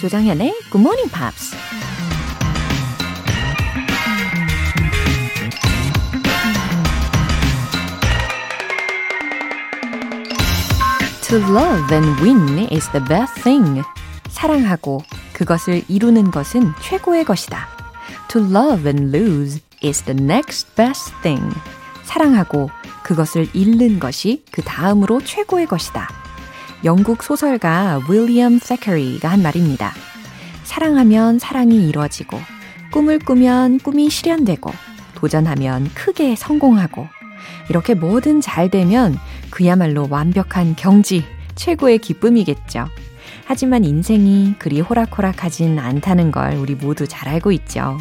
조장현의 Good Morning Pops. To love and win is the best thing. 사랑하고 그것을 이루는 것은 최고의 것이다. To love and lose is the next best thing. 사랑하고 그것을 잃는 것이 그 다음으로 최고의 것이다. 영국 소설가 윌리엄 세커리가 한 말입니다. 사랑하면 사랑이 이루어지고, 꿈을 꾸면 꿈이 실현되고, 도전하면 크게 성공하고, 이렇게 뭐든 잘 되면 그야말로 완벽한 경지, 최고의 기쁨이겠죠. 하지만 인생이 그리 호락호락하진 않다는 걸 우리 모두 잘 알고 있죠.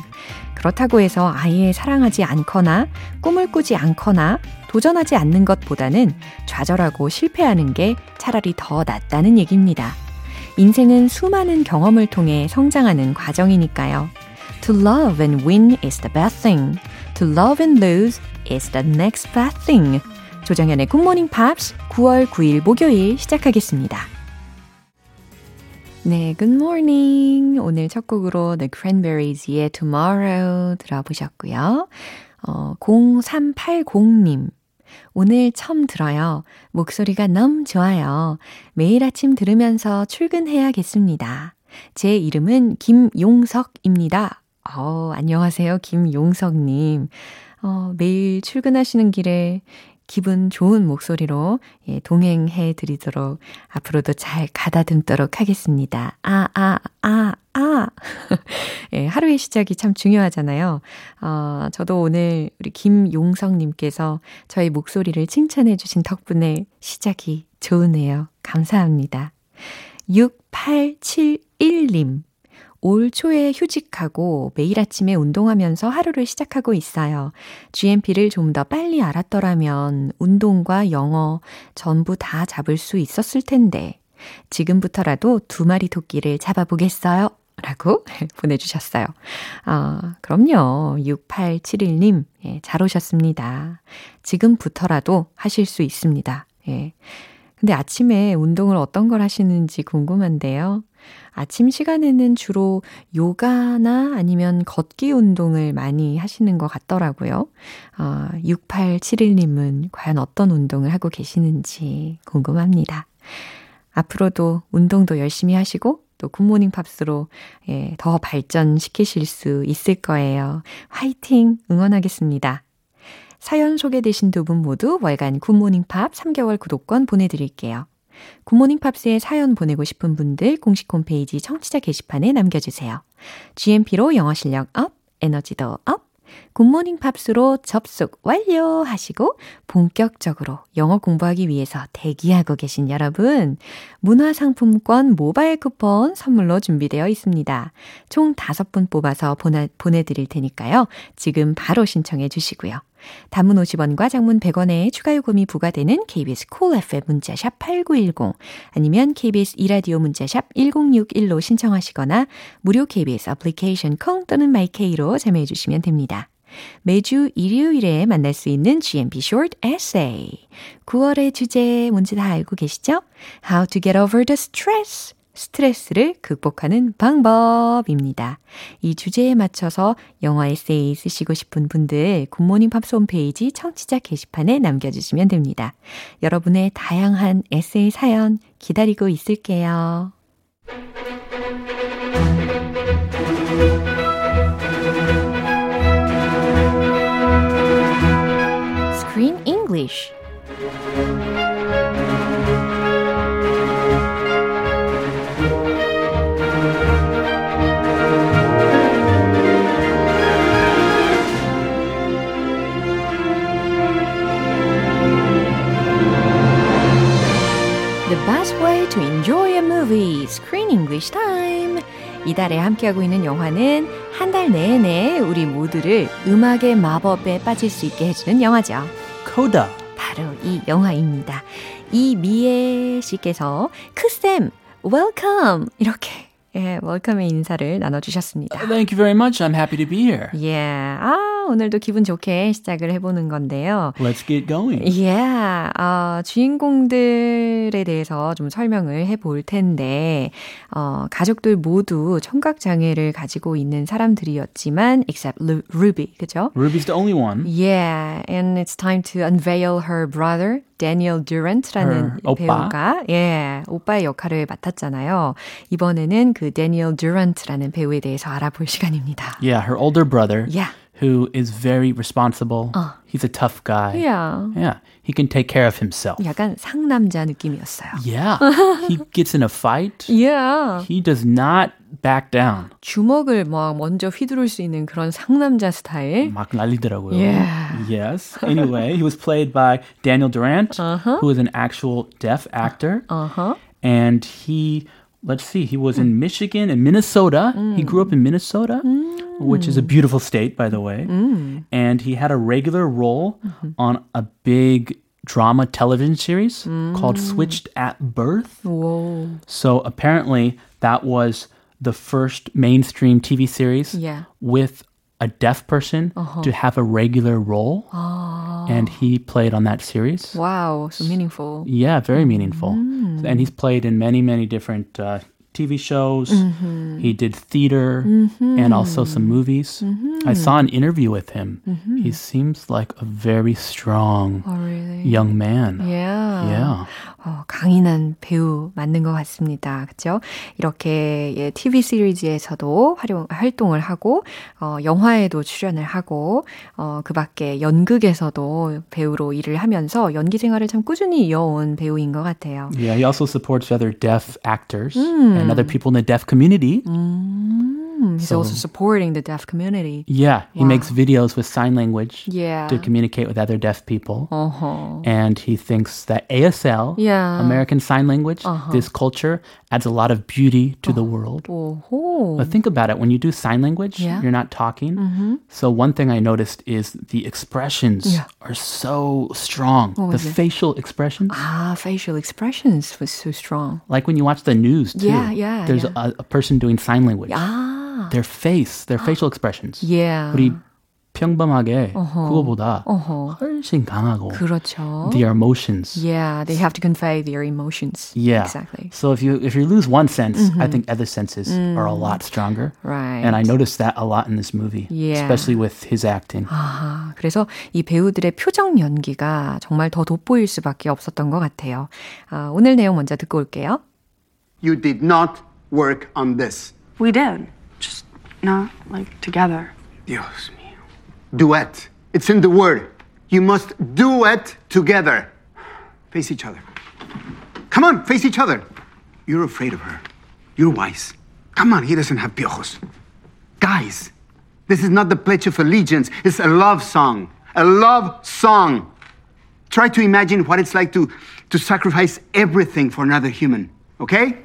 그렇다고 해서 아예 사랑하지 않거나 꿈을 꾸지 않거나 도전하지 않는 것보다는 좌절하고 실패하는 게 차라리 더 낫다는 얘기입니다. 인생은 수많은 경험을 통해 성장하는 과정이니까요. To love and win is the best thing. To love and lose is the next best thing. 조정현의 굿모닝 팝스 9월 9일 목요일 시작하겠습니다. 네, morning. 오늘 첫 곡으로 The Cranberries의 Tomorrow 들어보셨고요. 어, 0380님. 오늘 처음 들어요. 목소리가 너무 좋아요. 매일 아침 들으면서 출근해야겠습니다. 제 이름은 김용석입니다. 어, 안녕하세요. 김용석님. 어, 매일 출근하시는 길에 기분 좋은 목소리로 예, 동행해 드리도록 앞으로도 잘 가다듬도록 하겠습니다. 아, 아, 아, 아. 예, 하루의 시작이 참 중요하잖아요. 어, 저도 오늘 우리 김용성님께서 저희 목소리를 칭찬해 주신 덕분에 시작이 좋으네요. 감사합니다. 6871님. 올 초에 휴직하고 매일 아침에 운동하면서 하루를 시작하고 있어요. GMP를 좀 더 빨리 알았더라면 운동과 영어 전부 다 잡을 수 있었을 텐데. 지금부터라도 두 마리 토끼를 잡아보겠어요. 라고 보내주셨어요. 아, 그럼요. 6871님, 예, 잘 오셨습니다. 지금부터라도 하실 수 있습니다. 예. 근데 아침에 운동을 어떤 걸 하시는지 궁금한데요. 아침 시간에는 주로 요가나 아니면 걷기 운동을 많이 하시는 것 같더라고요. 어, 6871님은 과연 어떤 운동을 하고 계시는지 궁금합니다. 앞으로도 운동도 열심히 하시고 또 굿모닝 팝스로 예, 더 발전시키실 수 있을 거예요. 화이팅 응원하겠습니다. 사연 소개되신 두 분 모두 월간 굿모닝 팝스 3개월 구독권 보내드릴게요. 굿모닝 팝스에 사연 보내고 싶은 분들 공식 홈페이지 청취자 게시판에 남겨주세요. GMP로 영어 실력 up, 에너지도 up, 굿모닝 팝스로 접속 완료 하시고 본격적으로 영어 공부하기 위해서 대기하고 계신 여러분, 문화상품권 모바일 쿠폰 선물로 준비되어 있습니다. 총 5분 뽑아서 보내, 보내드릴 테니까요. 지금 바로 신청해 주시고요. 단문 50원과 장문 100원의 추가 요금이 부과되는 KBS Cool FM 문자샵 8910 아니면 KBS 2라디오 문자샵 1061로 신청하시거나 무료 KBS 애플리케이션 콩 또는 마이케이로 참여해 주시면 됩니다. 매주 일요일에 만날 수 있는 GMP Short Essay. 9월의 주제 뭔지 다 알고 계시죠? How to get over the stress. 스트레스를 극복하는 방법입니다. 이 주제에 맞춰서 영어 에세이 쓰시고 싶은 분들 굿모닝 팝스 홈페이지 청취자 게시판에 남겨주시면 됩니다. 여러분의 다양한 에세이 사연 기다리고 있을게요. Screen English best way to enjoy a movie, Screen English Time. 이달에 함께하고 있는 영화는 한 달 내내 우리 모두를 음악의 마법에 빠질 수 있게 해주는 영화죠. 코다. 바로 이 영화입니다. 이미애 씨께서 크쌤, welcome! 이렇게 예, 웰컴의 인사를 나눠주셨습니다. Thank you very much. I'm happy to be here. 예, 아, 오늘도 기분 좋게 시작을 해보는 건데요. Let's get going. Yeah, 어, 주인공들에 대해서 좀 설명을 해볼 텐데, 어, 가족들 모두 청각 장애를 가지고 있는 사람들이었지만, except Lu- Ruby, 그죠? Ruby's the only one. Yeah, and it's time to unveil her brother, Daniel Durant라는. 배우가 예, 오빠의 역할을 맡았잖아요. 이번에는 그 Daniel Durant라는 배우에 대해서 알아볼 시간입니다. Yeah, her older brother, Yeah. who is very responsible. He's a tough guy. Yeah. Yeah, he can take care of himself. 약간 상남자 느낌이었어요. Yeah, he gets in a fight. Yeah. He does not back down. 주먹을 막 먼저 휘두를 수 있는 그런 상남자 스타일. 막 날리더라고요. Yeah. Yes. Anyway, he was played by Daniel Durant, who is an actual deaf actor. Uh-huh. And he, let's see, he was in Michigan and Minnesota. He grew up in Minnesota, which is a hmm. beautiful state, by the way. Hmm. And he had a regular role mm-hmm. on a big drama television series called hmm. Switched at Birth. 오. So apparently, that was the first mainstream TV series Yeah. with a deaf person uh-huh. to have a regular role. Ah. And he played on that series. Wow, so meaningful. Yeah, very meaningful. And he's played in many, many different uh, TV shows. He did theater and also some movies. I saw an interview with him. He seems like a very strong Oh, really? young man. Yeah. Yeah. 어, 강인한 배우 맞는 것 같습니다. 그죠? 이렇게 예, TV 시리즈에서도 활용, 활동을 하고, 어, 영화에도 출연을 하고, 어, 그 밖에 연극에서도 배우로 일을 하면서 연기 생활을 참 꾸준히 이어온 배우인 것 같아요. Yeah, he also supports other deaf actors and other mm. people in the deaf community. Mm he's so, also supporting the deaf community. Yeah, he makes videos with sign language yeah. to communicate with other deaf people. Uh-huh. And he thinks that ASL, yeah. American Sign Language, uh-huh. this culture adds a lot of beauty to uh-huh. the oh. world. Oh. But think about it when you do sign language, yeah. you're not talking. Mm-hmm. So, one thing I noticed is the expressions yeah. are so strong. Oh, the facial expressions. Ah, facial expressions was so strong. Like when you watch the news, too. Yeah, yeah. There's a, a, person doing sign language. Ah. 아, Their face, their facial expressions. yeah. 우리 평범하게 그거보다 어허. 훨씬 강하고 그렇죠. their emotions. Yeah, they have to convey their emotions. Yeah. Exactly. So if you if you lose one sense, I think other senses are a lot stronger. Right. And I noticed that a lot in this movie, Yeah. especially with his acting. 아, 그래서 이 배우들의 표정 연기가 정말 더 돋보일 수밖에 없었던 것 같아요. 아, 오늘 내용 먼저 듣고 올게요. You did not work on this. We did. Not like together. Dios mío. Duet. It's in the word. You must duet together. Face each other. Come on, face each other. You're afraid of her. You're wise. Come on, he doesn't have piojos. Guys, this is not the Pledge of Allegiance. It's a love song. A love song. Try to imagine what it's like to, to sacrifice everything for another human. Okay?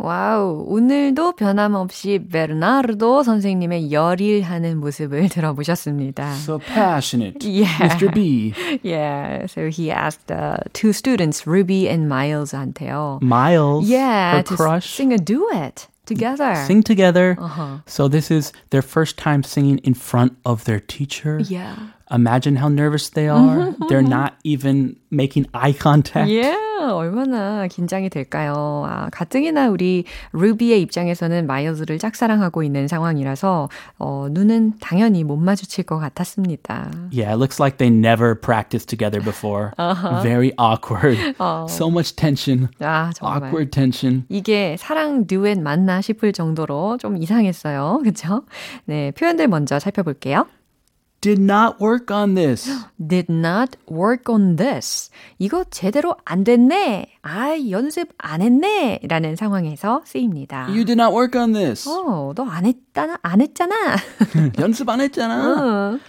와우, 오늘도 변함없이 베르나르도 선생님의 열일하는 모습을 들어보셨습니다. So passionate, Yeah. Mr. B. Yeah, so he asked uh, two students, Ruby and Miles한테요. Miles, Yeah, her to crush, sing a duet together. sing together. Uh-huh. So this is their first time singing in front of their teacher. Yeah. Imagine how nervous they are. They're not even making eye contact. Yeah, 얼마나 긴장이 될까요? 아, 가뜩이나 우리 루비의 입장에서는 마일즈를 짝사랑하고 있는 상황이라서 어, 눈은 당연히 못 마주칠 것 같았습니다. Yeah, it looks like they never practiced together before. Very awkward. So much tension. 아, 정말. Awkward tension. 이게 사랑 듀엣 맞나 싶을 정도로 좀 이상했어요. 그쵸? 네, 표현들 먼저 살펴볼게요. Did not work on this. Did not work on this. 이거 제대로 안 됐네. 아, 연습 안 했네. 라는 상황에서 쓰입니다. You did not work on this. 어, 너 안 했잖아. 안 했잖아. 연습 안 했잖아.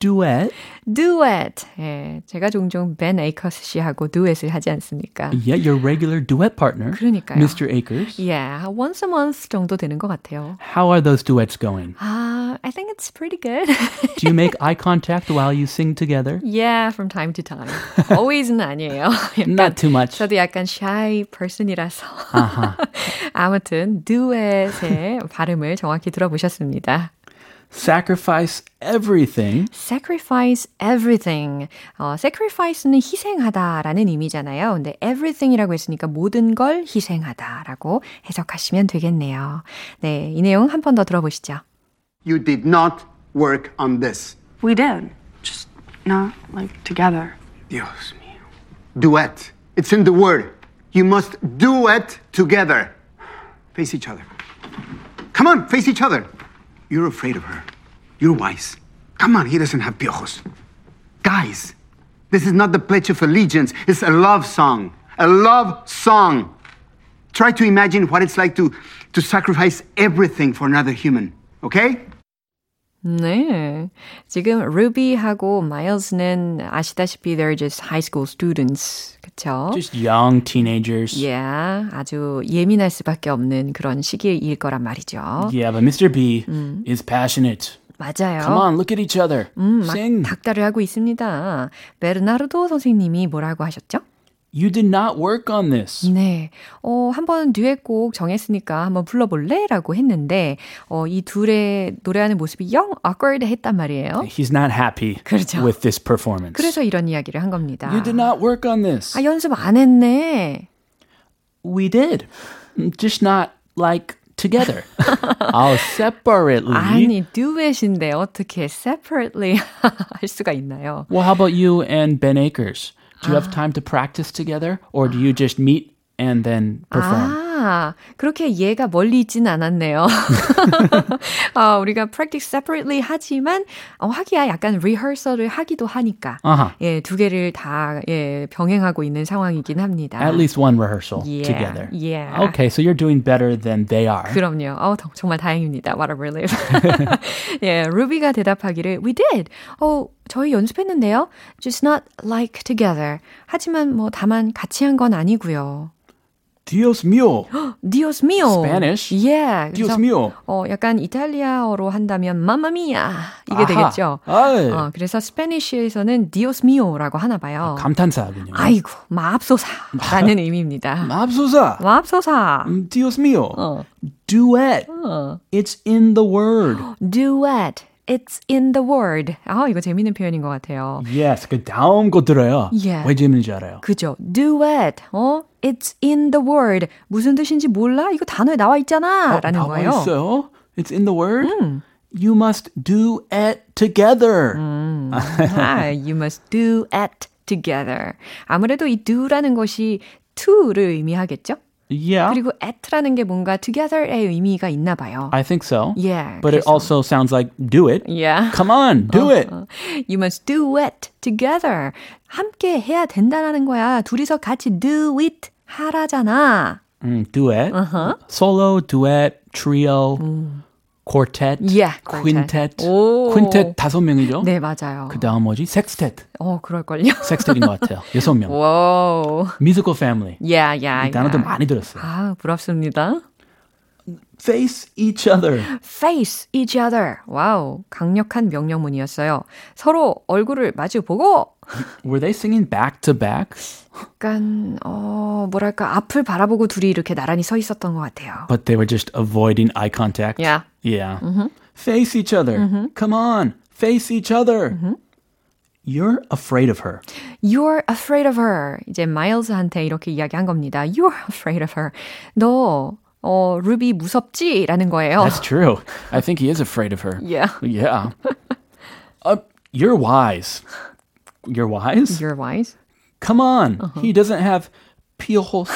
Duet. duet. 예, 제가 종종 벤 에이커스 씨하고 duet을 하지 않습니까? Yeah, your regular duet partner. 그러니까요. Mr. Akers. Yeah, once a month 정도 되는 것 같아요. How are those duets going? 아, I think it's pretty good. Do you make eye contact while you sing together? yeah, from time to time. Always는 아니에요. 약간 Not too much. 저도 약간 shy person이라서. 아무튼 duet의 발음을 정확히 들어보셨습니다. sacrifice everything. sacrifice everything. 어, sacrifice는 희생하다라는 의미잖아요. 근데 everything이라고 했으니까 모든 걸 희생하다라고 해석하시면 되겠네요. 네, 이 내용 한 번 더 들어보시죠. You did not work on this. We did. Just not like together. Dios mío. Duet. It's in the word. You must duet together. Face each other. Come on, face each other. You're afraid of her. You're wise. Come on, he doesn't have piojos. Guys, this is not the Pledge of Allegiance. It's a love song. A love song. Try to imagine what it's like to, to sacrifice everything for another human. Okay? 네. 지금 루비하고 마일스는 아시다시피 they're just high school students. 그쵸? Just young teenagers. Yeah, 아주 예민할 수밖에 없는 그런 시기일 거란 말이죠. Yeah, but Mr. B is passionate. 맞아요. Come on, look at each other. 막 Sing. 닭다를 하고 있습니다. 베르나르도 선생님이 뭐라고 하셨죠? You did not work on this. 네. 어, 한번 듀엣곡 정했으니까 한번 불러볼래? 라고 했는데, 어, 이 둘의 노래하는 모습이 영 awkward 했단 말이에요. He's not happy 그렇죠. with this performance. 그래서 이런 이야기를 한 겁니다. You did not work on this. 아, 연습 안 했네. We did. Just not like together. oh, separately. 아니, 듀엣인데 어떻게 separately 할 수가 있나요? Well, how about you and Ben Akers? Do you have ah. time to practice together, or do you just meet and then perform? Ah. 아, 그렇게 얘가 멀리 있지는 않았네요. 아, 우리가 practice separately 하지만 어, 하기야 약간 rehearsal을 하기도 하니까 아하. 예, 두 개를 다 예, 병행하고 있는 상황이긴 합니다. At least one rehearsal Yeah, together. yeah. Okay, so you're doing better than they are. 그럼요. 어, 더- 정말 다행입니다. What a relief. 예, 루비가 대답하기를 We did. 어, 저희 연습했는데요. Just not like together. 하지만 뭐 다만 같이 한 건 아니고요. Dios mío. Dios mío. Spanish? 예. Dios mío. 어, 약간 이탈리아어로 한다면 mamma 이게 아하. 되겠죠. 아이. 어, 그래서 스페니쉬에서는 Dios mío라고 하나 봐요. 감탄사군요. 아이고, 마압소사라는 의미입니다. 맙소사. 마압소사. Mm, Dios mío. 어. Duet. 어. It's in the word. Duet. It's in the word. 아, 이거 재밌는 표현인 것 같아요. Yes. 그 다음 거 들어요. Yeah. 왜 재밌는지 알아요? 그죠? Duet. 어? It's in the word. 무슨 뜻인지 몰라? 이거 단어에 나와 있잖아. 라는 나와 거예요. 있어요. It's in the word. You must do it together. 아, you must do it together. 아무래도 이 do라는 것이 to를 의미하겠죠? Yeah. 그리고 at라는 게 뭔가 together의 의미가 있나 봐요. I think so. Yeah. But it 그래서- also sounds like do it. Yeah. Come on, do it. You must do it together. 함께 해야 된다는 거야. 둘이서 같이 do it 하라잖아. Mm, duet. Solo, duet, trio, Quartet, Yeah, quintet. quintet 다섯 명이죠? 네, 맞아요. 그 다음 뭐지? sextet. 어, 그럴걸요. 섹스tet인 것 같아요. 여섯 명. 와우. musical family. Yeah, yeah, 이 단어도 yeah. 많이 들었어요. 아, 부럽습니다. Face each other. face each other. 와우, 강력한 명령문이었어요. 서로 얼굴을 마주 보고 Were they singing back to back? 약간 어, 뭐랄까 앞을 바라보고 둘이 이렇게 나란히 서 있었던 것 같아요. But they were just avoiding eye contact. Yeah. Yeah. Face each other. Come on. Face each other. You're afraid of her. You're afraid of her. 이제 마일즈한테 이렇게 이야기한 겁니다. You're afraid of her. 너 어, 루비 무섭지? 라는 거예요. That's true. I think he is afraid of her. Yeah. Yeah. uh, you're wise. You're wise? You're wise. Come on. He doesn't have piojos.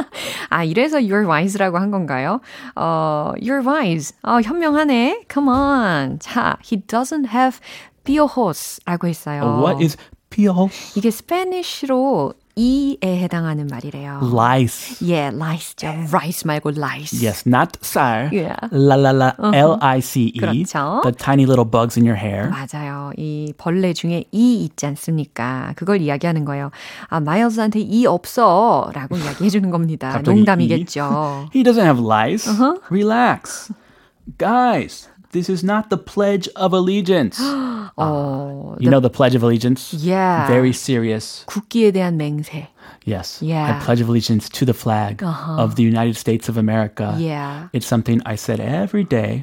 아, 이래서 you're wise라고 한 건가요? 어, you're wise. 어, 현명하네. Come on. 자, he doesn't have piojos라고 했어요. What is piojos? 이게 스페니쉬로 이에 해당하는 말이래요. Lice. 예, lice죠. rice 말고 lice. Yes, not sire. Yeah. La la la. L I C E. 그렇죠. The tiny little bugs in your hair. 맞아요. 이 벌레 중에 이 있지 않습니까? 그걸 이야기하는 거예요. 아, 마일즈한테 이 없어. 라고 이야기해 주는 겁니다. 농담이겠죠. He doesn't have lice. Relax. Guys, this is not the Pledge of Allegiance. 어, you know the Pledge of Allegiance? Yeah. Very serious. 국기에 대한 맹세. Yes. Yeah. I pledge allegiance to the flag of the United States of America. Yeah. It's something I said every day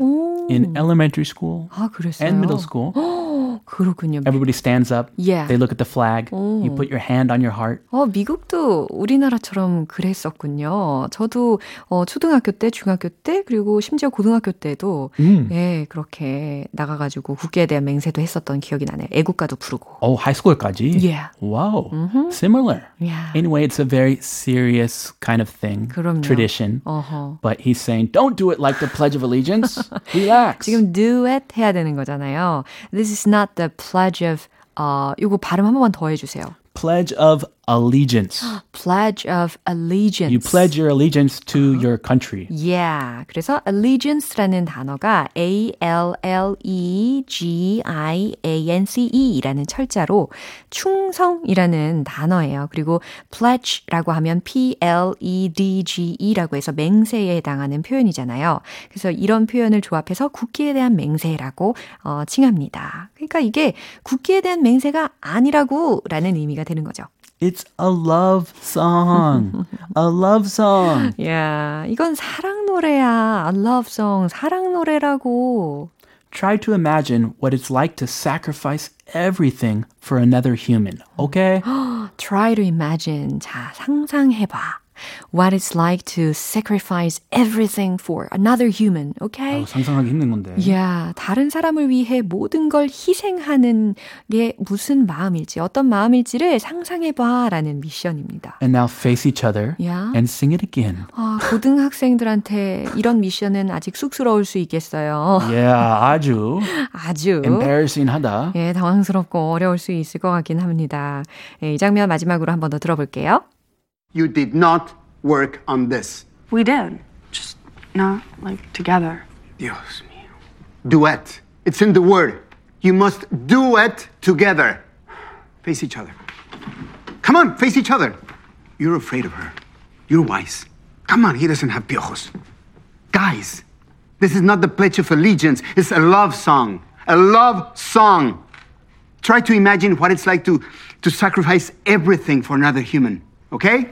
in elementary school 아, 그랬어요. and middle school. 그렇군요. Everybody stands up. Yeah. They look at the flag. You put your hand on your heart. 어, 미국도 우리나라처럼 그랬었군요. 저도 어, 초등학교 때, 중학교 때, 그리고 심지어 고등학교 때도 예, 그렇게 나가 가지고 국기에 대한 맹세도 했었던 기억이 나네요. 애국가도 부르고. Oh, high school까지? Yeah. Wow. Similar. Yeah. Anyway, it's a very serious kind of thing. 그럼요. Tradition. 어허. But he's saying, don't do it like the Pledge of Allegiance. Relax. 지금 do it 해야 되는 거잖아요. This is not the pledge of 어, 이거 발음 한 번만 더 해주세요. Pledge of Allegiance. Pledge of allegiance. You pledge your allegiance to your country. Yeah. 그래서 allegiance라는 단어가 A L L E G I A N C E라는 철자로 충성이라는 단어예요. 그리고 pledge라고 하면 P L E D G E라고 해서 맹세에 해당하는 표현이잖아요. 그래서 이런 표현을 조합해서 국기에 대한 맹세라고 어, 칭합니다. 그러니까 이게 국기에 대한 맹세가 아니라고라는 의미가 되는 거죠. It's a love song. a love song. 야, 이건 사랑 노래야. A love song. 사랑 노래라고. Try to imagine what it's like to sacrifice everything for another human. Okay? Try to imagine. 자, 상상해봐. What it's like to sacrifice everything for another human. Okay? 어, 상상하기 힘든 건데. 야, 다른 사람을 위해 모든 걸 희생하는 게 무슨 마음일지, 어떤 마음일지를 상상해 봐 라는 미션입니다. And now face each other Yeah. and sing it again. 아, 고등학생들한테 이런 미션은 아직 쑥스러울 수 있겠어요. Yeah, 아주 아주. embarrassing하다. 예, 당황스럽고 어려울 수 있을 것 같긴 합니다. 예, 이 장면 마지막으로 한 번 더 들어볼게요. You did not work on this. We did. Just not like together. Dios mío. Duet. It's in the word. You must duet together. Face each other. Come on, face each other. You're afraid of her. You're wise. Come on, he doesn't have piojos. Guys, this is not the Pledge of Allegiance. It's a love song. A love song. Try to imagine what it's like to, to sacrifice everything for another human. Okay?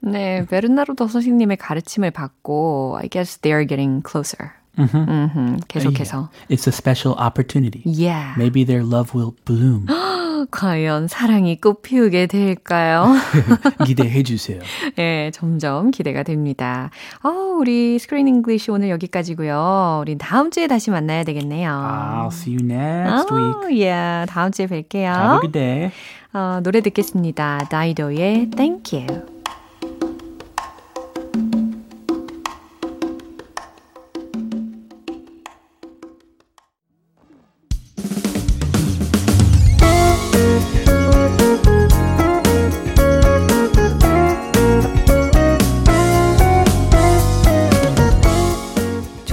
네, 베르나르도 선생님의 가르침을 받고 I guess they're getting closer. 음흠, 계속해서. It's a special opportunity. Yeah. Maybe their love will bloom. 과연 사랑이 꽃피우게 될까요? 기대해 주세요. 예, 점점 기대가 됩니다. 어, 우리 Screen English 오늘 여기까지고요. 우리 다음 주에 다시 만나야 되겠네요. I'll see you next week. 예, 다음 주에 뵐게요. Have a good day. 어, 노래 듣겠습니다. 다이도의 Thank You.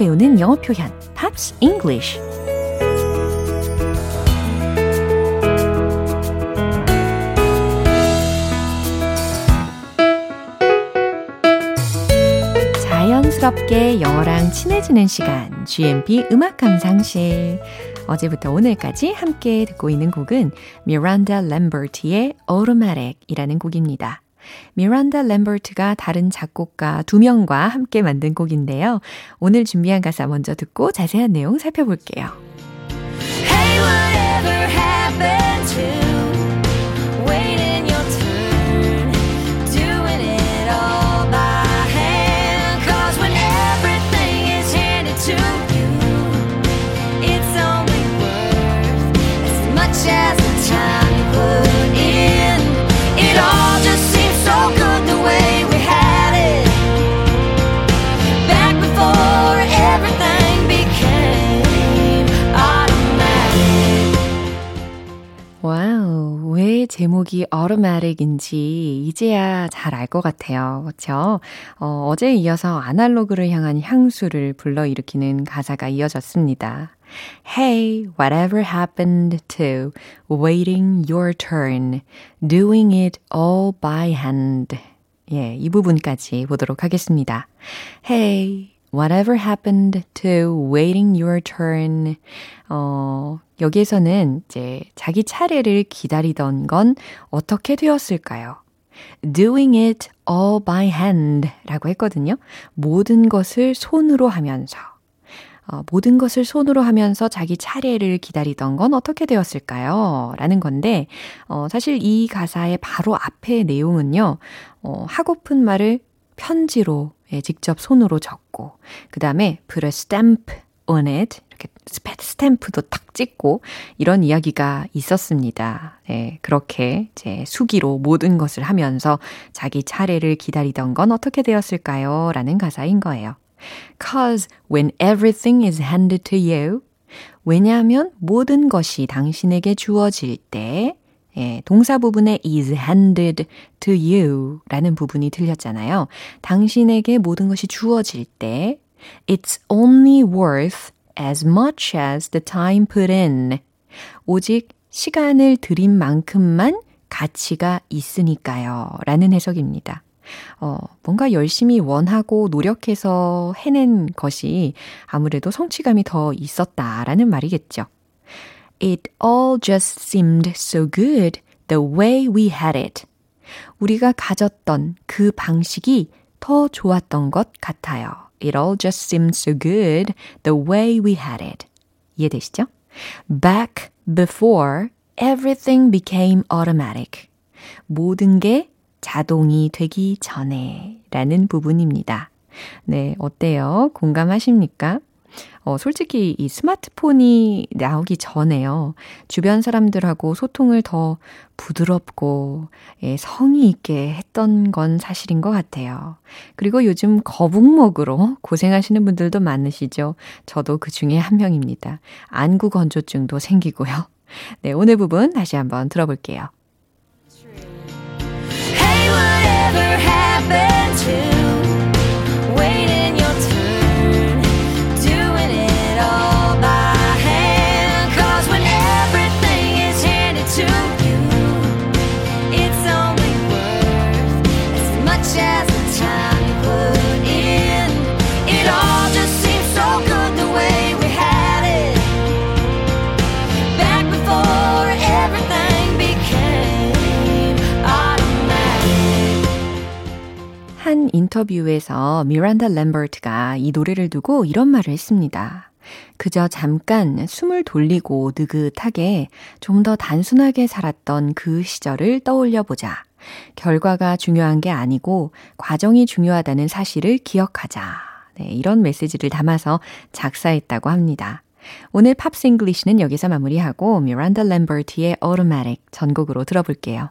배우는 영어 표현 Pops English 자연스럽게 영어랑 친해지는 시간 GMP 음악 감상실 어제부터 오늘까지 함께 듣고 있는 곡은 미란다 램버트의 Automatic이라는 곡입니다. 미란다 램버트가 다른 작곡가 두 명과 함께 만든 곡인데요. 오늘 준비한 가사 먼저 듣고 자세한 내용 살펴볼게요. Hey, 제목이 automatic인지 이제야 잘 알 것 같아요. 그렇죠? 어, 어제에 이어서 아날로그를 향한 향수를 불러일으키는 가사가 이어졌습니다. Hey, whatever happened to waiting your turn, doing it all by hand. 예, 이 부분까지 보도록 하겠습니다. Hey, whatever happened to waiting your turn. 어, 여기에서는 이제 자기 차례를 기다리던 건 어떻게 되었을까요? doing it all by hand 라고 했거든요. 모든 것을 손으로 하면서. 어, 모든 것을 손으로 하면서 자기 차례를 기다리던 건 어떻게 되었을까요? 라는 건데, 어, 사실 이 가사의 바로 앞의 내용은요, 어, 하고픈 말을 편지로 예, 직접 손으로 적고, 그 다음에 put a stamp on it, 이렇게 스탬프도 탁 찍고, 이런 이야기가 있었습니다. 네, 그렇게 이제 수기로 모든 것을 하면서 자기 차례를 기다리던 건 어떻게 되었을까요? 라는 가사인 거예요. Cause when everything is handed to you, 왜냐하면 모든 것이 당신에게 주어질 때, 예, 동사 부분에 is handed to you 라는 부분이 들렸잖아요. 당신에게 모든 것이 주어질 때, it's only worth as much as the time put in. 오직 시간을 들인 만큼만 가치가 있으니까요. 라는 해석입니다. 어, 뭔가 열심히 원하고 노력해서 해낸 것이 아무래도 성취감이 더 있었다라는 말이겠죠. It all just seemed so good the way we had it. 우리가 가졌던 그 방식이 더 좋았던 것 같아요. It all just seemed so good the way we had it. 이해되시죠? Back before everything became automatic. 모든 게 자동이 되기 전에 라는 부분입니다. 네, 어때요? 공감하십니까? 어, 솔직히 이 스마트폰이 나오기 전에요. 주변 사람들하고 소통을 더 부드럽고 예, 성의 있게 했던 건 사실인 것 같아요. 그리고 요즘 거북목으로 고생하시는 분들도 많으시죠. 저도 그 중에 한 명입니다. 안구 건조증도 생기고요. 네, 오늘 부분 다시 한번 들어볼게요. 한 인터뷰에서 미란다 램버트가 이 노래를 두고 이런 말을 했습니다. 그저 잠깐 숨을 돌리고 느긋하게 좀 더 단순하게 살았던 그 시절을 떠올려 보자. 결과가 중요한 게 아니고 과정이 중요하다는 사실을 기억하자. 네, 이런 메시지를 담아서 작사했다고 합니다. 오늘 Pops English는 여기서 마무리하고 미란다 램버트의 Automatic 전곡으로 들어볼게요.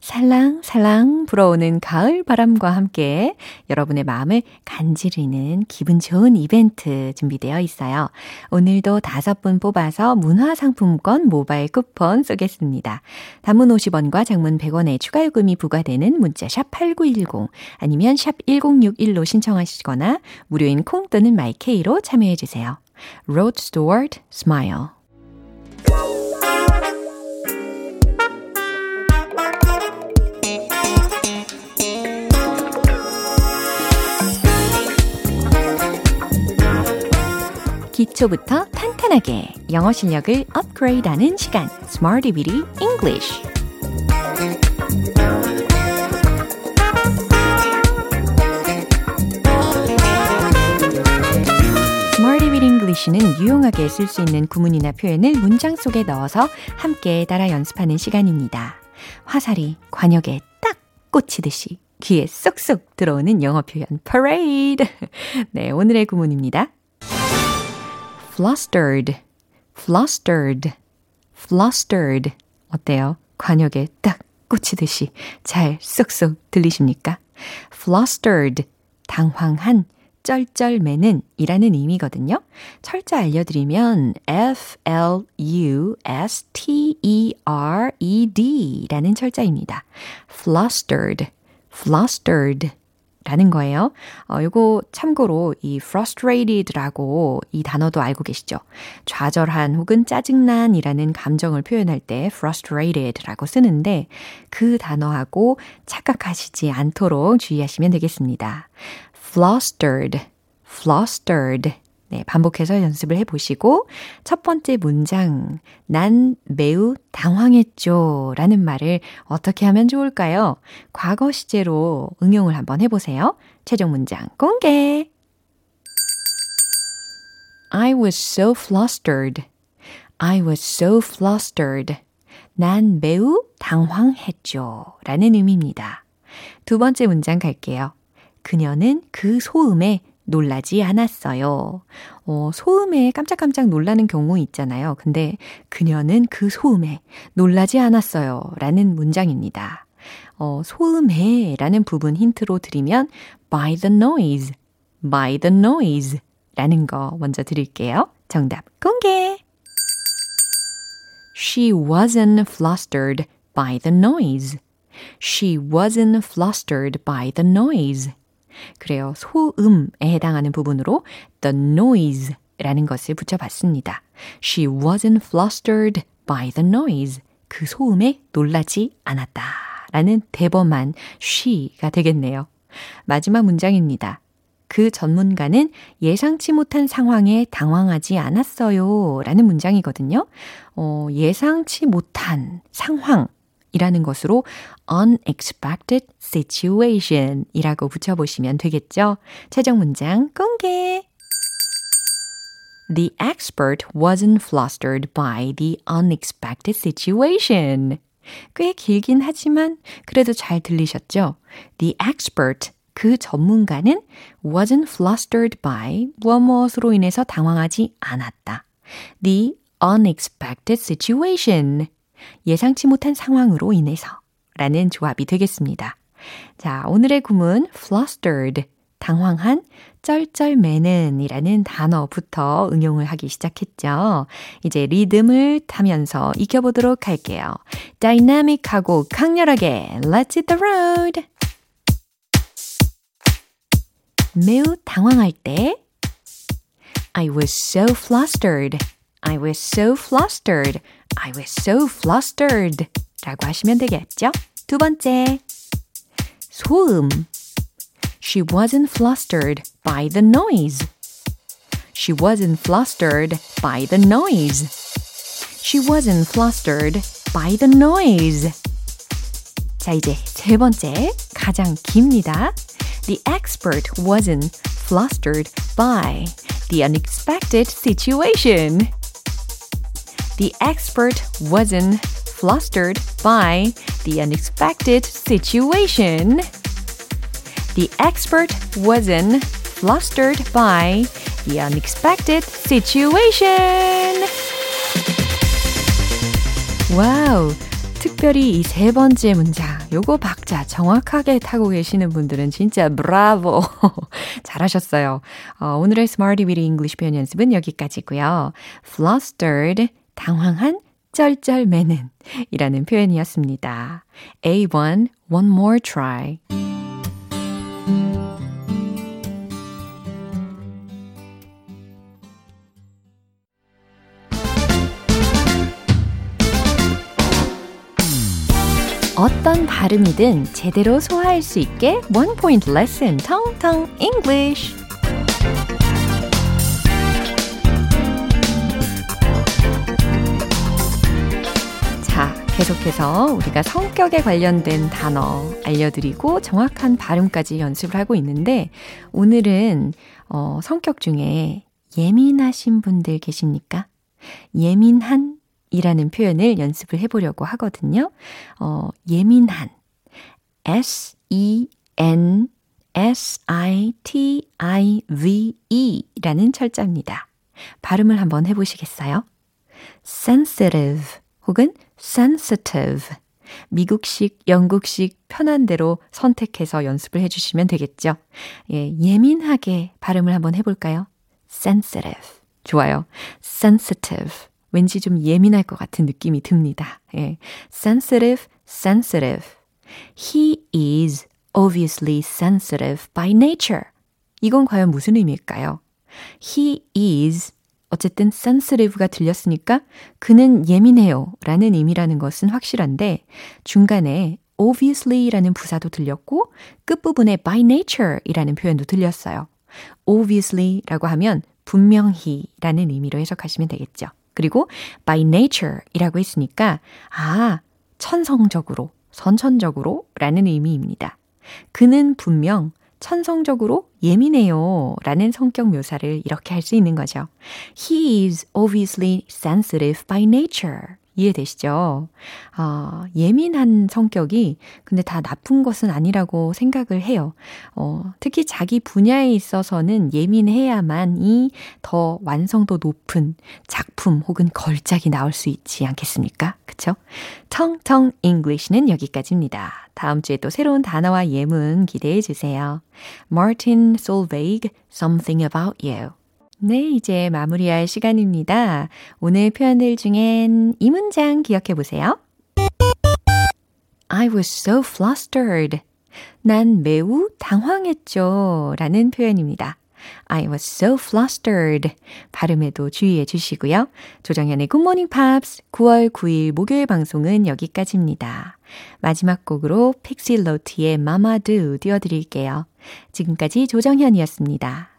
살랑살랑 불어오는 가을 바람과 함께 여러분의 마음을 간지르는 기분 좋은 이벤트 준비되어 있어요. 오늘도 다섯 분 뽑아서 문화상품권 모바일 쿠폰 쏘겠습니다. 단문 50원과 장문 100원의 추가 요금이 부과되는 문자 샵 8910 아니면 샵 1061로 신청하시거나 무료인 콩 또는 마이케이로 참여해 주세요. Road Stewart Smile 기초부터 탄탄하게 영어 실력을 업그레이드하는 시간 Smarty Bitty English English는 유용하게 쓸 수 있는 구문이나 표현을 문장 속에 넣어서 함께 따라 연습하는 시간입니다. 화살이 관역에 딱 꽂히듯이 귀에 쏙쏙 들어오는 영어 표현 parade. 네, 오늘의 구문입니다. Flustered, flustered, flustered. 어때요? 관역에 딱 꽂히듯이 잘 쏙쏙 들리십니까? flustered, 당황한, 쩔쩔매는 이라는 의미거든요. 철자 알려드리면 F-L-U-S-T-E-R-E-D 라는 철자입니다. flustered, flustered 라는 거예요. 어, 요거 참고로 이 frustrated라고 이 단어도 알고 계시죠? 좌절한 혹은 짜증난이라는 감정을 표현할 때 frustrated라고 쓰는데 그 단어하고 착각하시지 않도록 주의하시면 되겠습니다. flustered, flustered. 네, 반복해서 연습을 해보시고, 첫 번째 문장, 난 매우 당황했죠. 라는 말을 어떻게 하면 좋을까요? 과거 시제로 응용을 한번 해보세요. 최종 문장 공개! I was so flustered. I was so flustered. 난 매우 당황했죠. 라는 의미입니다. 두 번째 문장 갈게요. 그녀는 그 소음에 놀라지 않았어요. 어, 소음에 깜짝깜짝 놀라는 경우 있잖아요. 근데 그녀는 그 소음에 놀라지 않았어요. 라는 문장입니다. 어, 소음에 라는 부분 힌트로 드리면 by the noise, by the noise 라는 거 먼저 드릴게요. 정답 공개! She wasn't flustered by the noise. She wasn't flustered by the noise. 그래요. 소음에 해당하는 부분으로 the noise 라는 것을 붙여봤습니다. She wasn't flustered by the noise. 그 소음에 놀라지 않았다. 라는 대범한 she가 되겠네요. 마지막 문장입니다. 그 전문가는 예상치 못한 상황에 당황하지 않았어요. 라는 문장이거든요. 어, 예상치 못한 상황. 이라는 것으로 unexpected situation 이라고 붙여보시면 되겠죠. 최종 문장 공개! The expert wasn't flustered by the unexpected situation. 꽤 길긴 하지만 그래도 잘 들리셨죠? The expert, 그 전문가는 wasn't flustered by 무엇무엇으로 인해서 당황하지 않았다. The unexpected situation. 예상치 못한 상황으로 인해서 라는 조합이 되겠습니다. 자, 오늘의 구문 flustered, 당황한, 쩔쩔매는 이라는 단어부터 응용을 하기 시작했죠. 이제 리듬을 타면서 익혀보도록 할게요. 다이나믹하고 강렬하게 Let's hit the road! 매우 당황할 때 I was so flustered. I was so flustered. I was so flustered. 라고 하시면 되겠죠? 두 번째. 소음. She wasn't flustered by the noise. She wasn't flustered by the noise. She wasn't flustered by the noise. 자, 이제 세 번째. 가장 깁니다. The expert wasn't flustered by the unexpected situation. The expert wasn't flustered by the unexpected situation. The expert wasn't flustered by the unexpected situation. Wow. 특별히 이 세 번째 문장, 요거 박자 정확하게 타고 계시는 분들은 진짜 브라보! 잘하셨어요. 어, 오늘의 Smarty Witty English 표현 연습은 여기까지고요. flustered, 당황한, 쩔쩔매는 이라는 표현이었습니다. A1, one more try. 어떤 발음이든 제대로 소화할 수 있게 원 포인트 레슨 텅텅 English. 계속해서 우리가 성격에 관련된 단어 알려드리고 정확한 발음까지 연습을 하고 있는데 오늘은 어, 성격 중에 예민하신 분들 계십니까? 예민한 이라는 표현을 연습을 해보려고 하거든요. 어, 예민한. S-E-N S-I-T-I-V-E 라는 철자입니다. 발음을 한번 해보시겠어요? sensitive 혹은 sensitive, 미국식, 영국식 편한 대로 선택해서 연습을 해주시면 되겠죠. 예, 예민하게 발음을 한번 해볼까요? sensitive. 좋아요. sensitive. 왠지 좀 예민할 것 같은 느낌이 듭니다. 예, sensitive, sensitive. He is obviously sensitive by nature. 이건 과연 무슨 의미일까요? He is 어쨌든 sensitive가 들렸으니까 그는 예민해요 라는 의미라는 것은 확실한데 중간에 obviously 라는 부사도 들렸고 끝부분에 by nature 이라는 표현도 들렸어요. obviously 라고 하면 분명히 라는 의미로 해석하시면 되겠죠. 그리고 by nature 이라고 했으니까 아, 천성적으로, 선천적으로 라는 의미입니다. 그는 분명 천성적으로 예민해요 라는 성격 묘사를 이렇게 할 수 있는 거죠. He is obviously sensitive by nature. 이해되시죠? 어, 예민한 성격이 근데 다 나쁜 것은 아니라고 생각을 해요. 어, 특히 자기 분야에 있어서는 예민해야만이 더 완성도 높은 작품 혹은 걸작이 나올 수 있지 않겠습니까? 그쵸? 텅텅 English는 여기까지입니다. 다음 주에 또 새로운 단어와 예문 기대해 주세요. Martin Solveig, Something About You. 네, 이제 마무리할 시간입니다. 오늘 표현들 중엔 이 문장 기억해 보세요. I was so flustered. 난 매우 당황했죠. 라는 표현입니다. I was so flustered. 발음에도 주의해 주시고요. 조정현의 Good Morning Pops 9월 9일 목요일 방송은 여기까지입니다. 마지막 곡으로 픽실로트의 Mama Do 띄워드릴게요. 지금까지 조정현이었습니다.